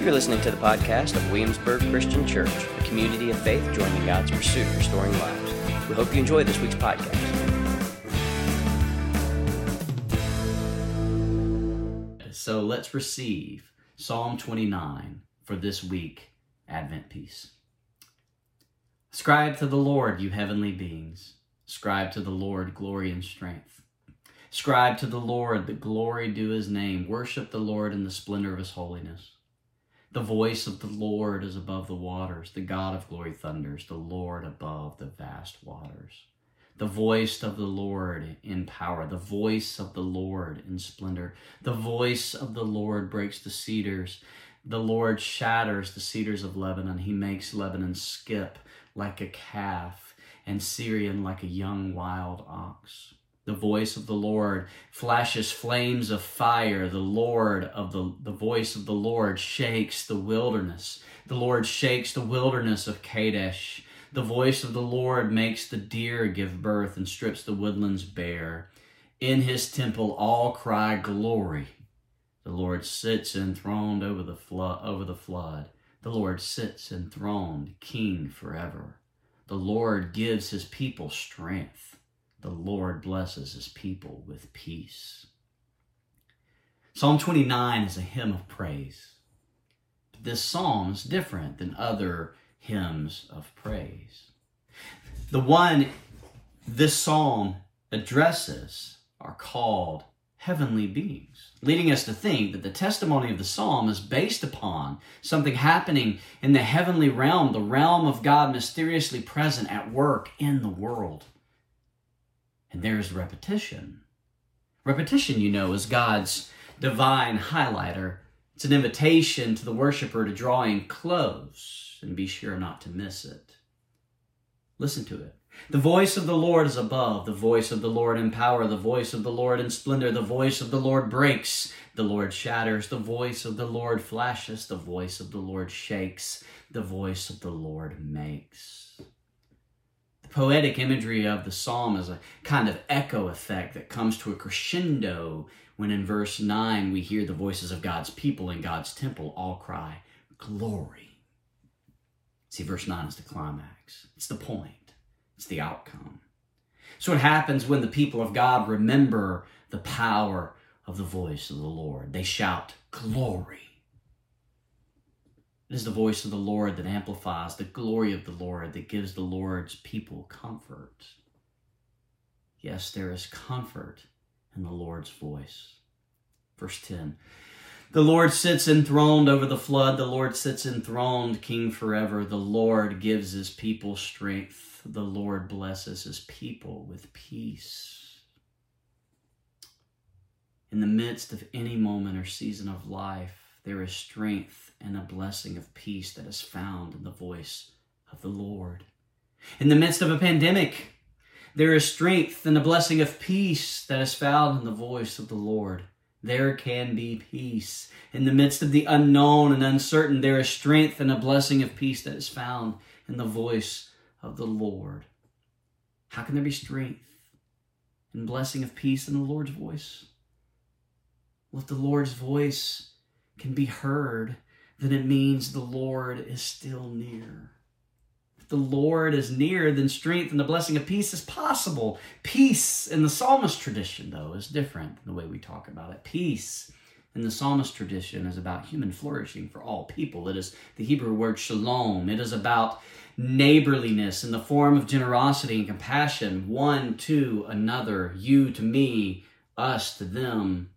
You're listening to the podcast of Williamsburg Christian Church, a community of faith joining God's pursuit of restoring lives. We hope you enjoy this week's podcast. So let's receive Psalm 29 for this week, Advent Peace. Ascribe to the Lord, you heavenly beings. Ascribe to the Lord glory and strength. Ascribe to the Lord the glory due his name. Worship the Lord in the splendor of his holiness. The voice of the Lord is above the waters. The God of glory thunders. The Lord above the vast waters. The voice of the Lord in power. The voice of the Lord in splendor. The voice of the Lord breaks the cedars. The Lord shatters the cedars of Lebanon. He makes Lebanon skip like a calf and Sirion like a young wild ox. The voice of the Lord flashes flames of fire. The Lord of the, the voice of the Lord shakes the wilderness. The Lord shakes the wilderness of Kadesh. The voice of the Lord makes the deer give birth and strips the woodlands bare. In his temple all cry glory. The Lord sits enthroned over the flood over the flood. The Lord sits enthroned, king forever. The Lord gives his people strength. The Lord blesses his people with peace. Psalm 29 is a hymn of praise. This psalm is different than other hymns of praise. The one this psalm addresses are called heavenly beings, leading us to think that the testimony of the psalm is based upon something happening in the heavenly realm, the realm of God mysteriously present at work in the world. And there's repetition. Repetition, you know, is God's divine highlighter. It's an invitation to the worshiper to draw in close and be sure not to miss it. Listen to it. The voice of the Lord is above, the voice of the Lord in power, the voice of the Lord in splendor, the voice of the Lord breaks, the Lord shatters, the voice of the Lord flashes, the voice of the Lord shakes, the voice of the Lord makes poetic imagery of the psalm is a kind of echo effect that comes to a crescendo when in verse 9 we hear the voices of God's people in God's temple all cry, Glory. See, verse 9 is the climax, it's the point, it's the outcome. So, what happens when the people of God remember the power of the voice of the Lord? They shout, Glory. It is the voice of the Lord that amplifies the glory of the Lord, that gives the Lord's people comfort. Yes, there is comfort in the Lord's voice. Verse 10 The Lord sits enthroned over the flood, the Lord sits enthroned, King forever. The Lord gives his people strength, the Lord blesses his people with peace. In the midst of any moment or season of life, there is strength and a blessing of peace that is found in the voice of the Lord. In the midst of a pandemic, there is strength and a blessing of peace that is found in the voice of the Lord. There can be peace. In the midst of the unknown and uncertain, there is strength and a blessing of peace that is found in the voice of the Lord. How can there be strength and blessing of peace in the Lord's voice? Well, if the Lord's voice can be heard, then it means the Lord is still near. If the Lord is near, then strength and the blessing of peace is possible. Peace in the psalmist tradition, though, is different than the way we talk about it. Peace in the psalmist tradition is about human flourishing for all people. It is the Hebrew word shalom. It is about neighborliness in the form of generosity and compassion, one to another, you to me, us to them,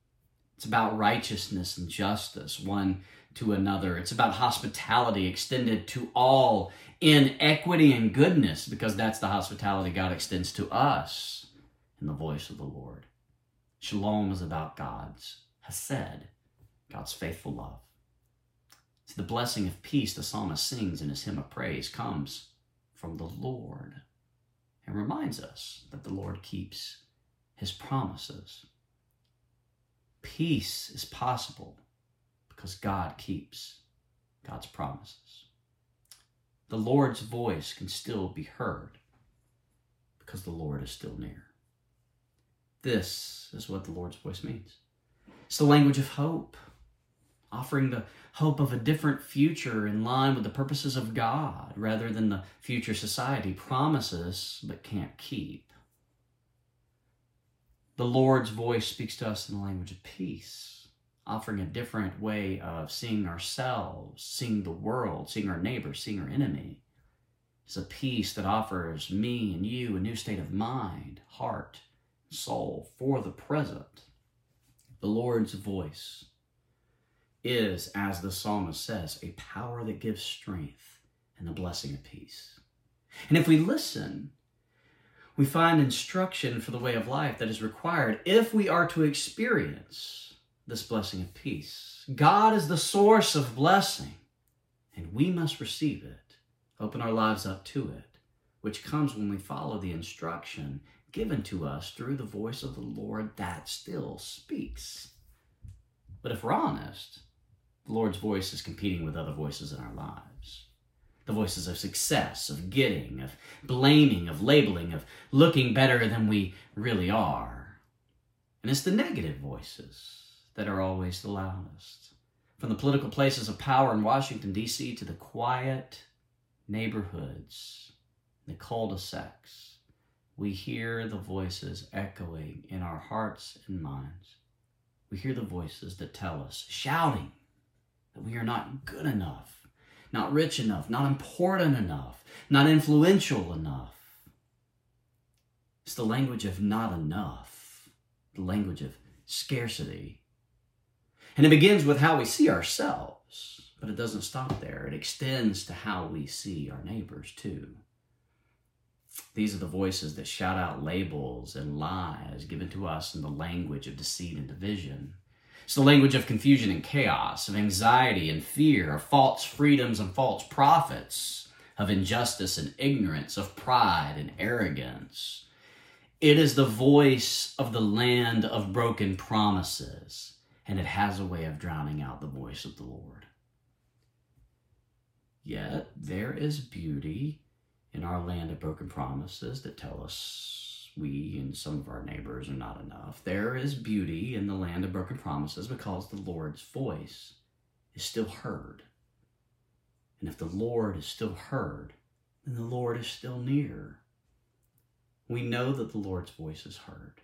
it's about righteousness and justice, one to another. It's about hospitality extended to all in equity and goodness, because that's the hospitality God extends to us in the voice of the Lord. Shalom is about God's hesed, God's faithful love. So the blessing of peace the psalmist sings in his hymn of praise comes from the Lord and reminds us that the Lord keeps his promises. Peace is possible because God keeps God's promises. The Lord's voice can still be heard because the Lord is still near. This is what the Lord's voice means. It's the language of hope. offering the hope of a different future in line with the purposes of God rather than the future society promises but can't keep. The Lord's voice speaks to us in the language of peace, offering a different way of seeing ourselves, seeing the world, seeing our neighbor, seeing our enemy. It's a peace that offers me and you a new state of mind, heart, soul for the present. The Lord's voice is, as the psalmist says, a power that gives strength and the blessing of peace. And if we listen, we find instruction for the way of life that is required if we are to experience this blessing of peace. God is the source of blessing, and we must receive it, open our lives up to it, which comes when we follow the instruction given to us through the voice of the Lord that still speaks. But if we're honest, the Lord's voice is competing with other voices in our lives. The voices of success, of getting, of blaming, of labeling, of looking better than we really are. And it's the negative voices that are always the loudest. From the political places of power in Washington, D.C., to the quiet neighborhoods, the cul de sacs, we hear the voices echoing in our hearts and minds. We hear the voices that tell us, shouting, that we are not good enough, not rich enough, not important enough, not influential enough. It's the language of not enough, the language of scarcity. And it begins with how we see ourselves, but it doesn't stop there. It extends to how we see our neighbors too. These are the voices that shout out labels and lies given to us in the language of deceit and division. It's the language of confusion and chaos, of anxiety and fear, of false freedoms and false prophets, of injustice and ignorance, of pride and arrogance. It is the voice of the land of broken promises, and it has a way of drowning out the voice of the Lord. Yet there is beauty in our land of broken promises that tell us we and some of our neighbors are not enough. There is beauty in the land of broken promises because the Lord's voice is still heard. And if the Lord is still heard, then the Lord is still near. We know that the Lord's voice is heard.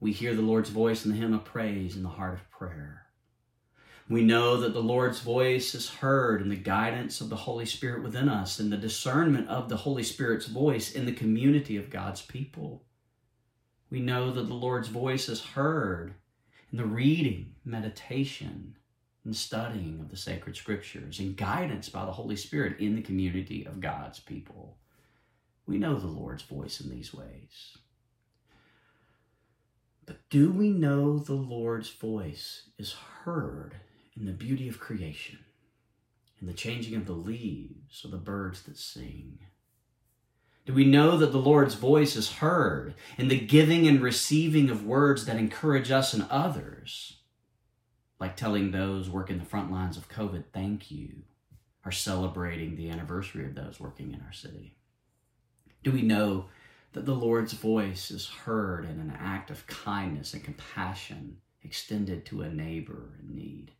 We hear the Lord's voice in the hymn of praise in the heart of prayer. We know that the Lord's voice is heard in the guidance of the Holy Spirit within us and the discernment of the Holy Spirit's voice in the community of God's people. We know that the Lord's voice is heard in the reading, meditation, and studying of the sacred scriptures and guidance by the Holy Spirit in the community of God's people. We know the Lord's voice in these ways. But do we know the Lord's voice is heard in the beauty of creation, in the changing of the leaves or the birds that sing? Do we know that the Lord's voice is heard in the giving and receiving of words that encourage us and others? Like telling those working the front lines of COVID, thank you, or celebrating the anniversary of those working in our city? Do we know that the Lord's voice is heard in an act of kindness and compassion extended to a neighbor in need?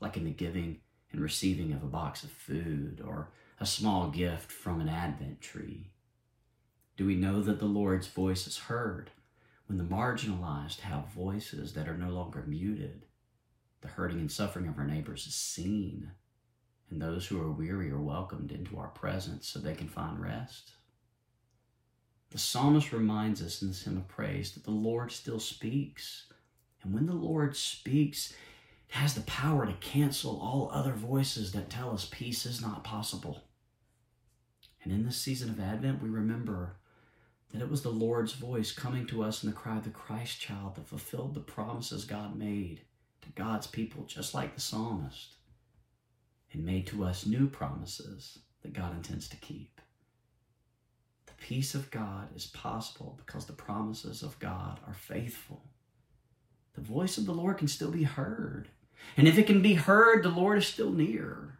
like in the giving and receiving of a box of food or a small gift from an Advent tree? Do we know that the Lord's voice is heard when the marginalized have voices that are no longer muted? The hurting and suffering of our neighbors is seen, and those who are weary are welcomed into our presence so they can find rest. The psalmist reminds us in this hymn of praise that the Lord still speaks. And when the Lord speaks, it has the power to cancel all other voices that tell us peace is not possible. And in this season of Advent, we remember that it was the Lord's voice coming to us in the cry of the Christ child that fulfilled the promises God made to God's people, just like the psalmist, and made to us new promises that God intends to keep. Peace of God is possible because the promises of God are faithful. The voice of the Lord can still be heard. And if it can be heard, the Lord is still near.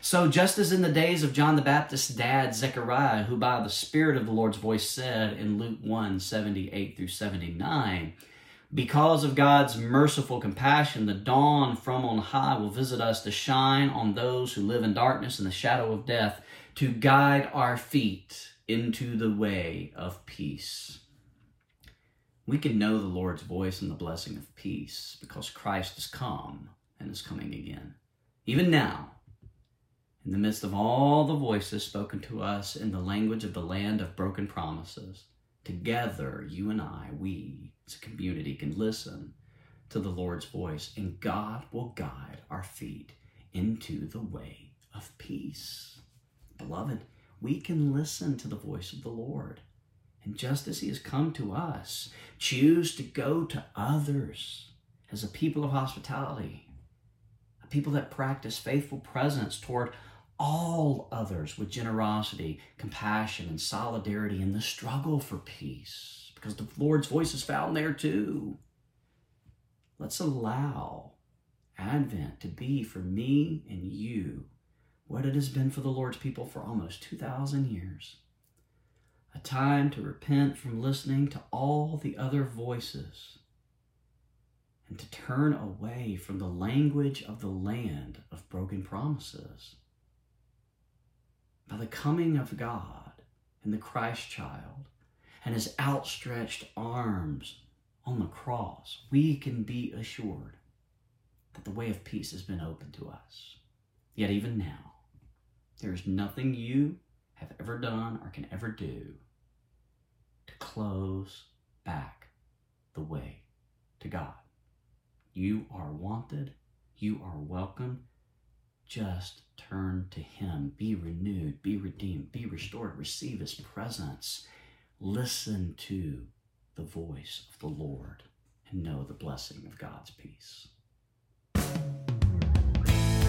So, just as in the days of John the Baptist's dad, Zechariah, who by the Spirit of the Lord's voice said in Luke 1 78 through 79, Because of God's merciful compassion, the dawn from on high will visit us to shine on those who live in darkness and the shadow of death, to guide our feet into the way of peace. We can know the Lord's voice and the blessing of peace because Christ has come and is coming again. Even now, in the midst of all the voices spoken to us in the language of the land of broken promises, together, you and I, we as a community, can listen to the Lord's voice, and God will guide our feet into the way of peace. Beloved, we can listen to the voice of the Lord. And just as He has come to us, choose to go to others as a people of hospitality, a people that practice faithful presence toward all others with generosity, compassion, and solidarity in the struggle for peace, because the Lord's voice is found there too. Let's allow Advent to be for me and you what it has been for the Lord's people for almost 2,000 years. A time to repent from listening to all the other voices and to turn away from the language of the land of broken promises by the coming of God and the Christ child and his outstretched arms on the cross, we can be assured that the way of peace has been opened to us. Yet, even now, there is nothing you have ever done or can ever do to close back the way to God. You are wanted, you are welcome, just turn to Him. Be renewed, be redeemed, be restored. Receive His presence. Listen to the voice of the Lord and know the blessing of God's peace.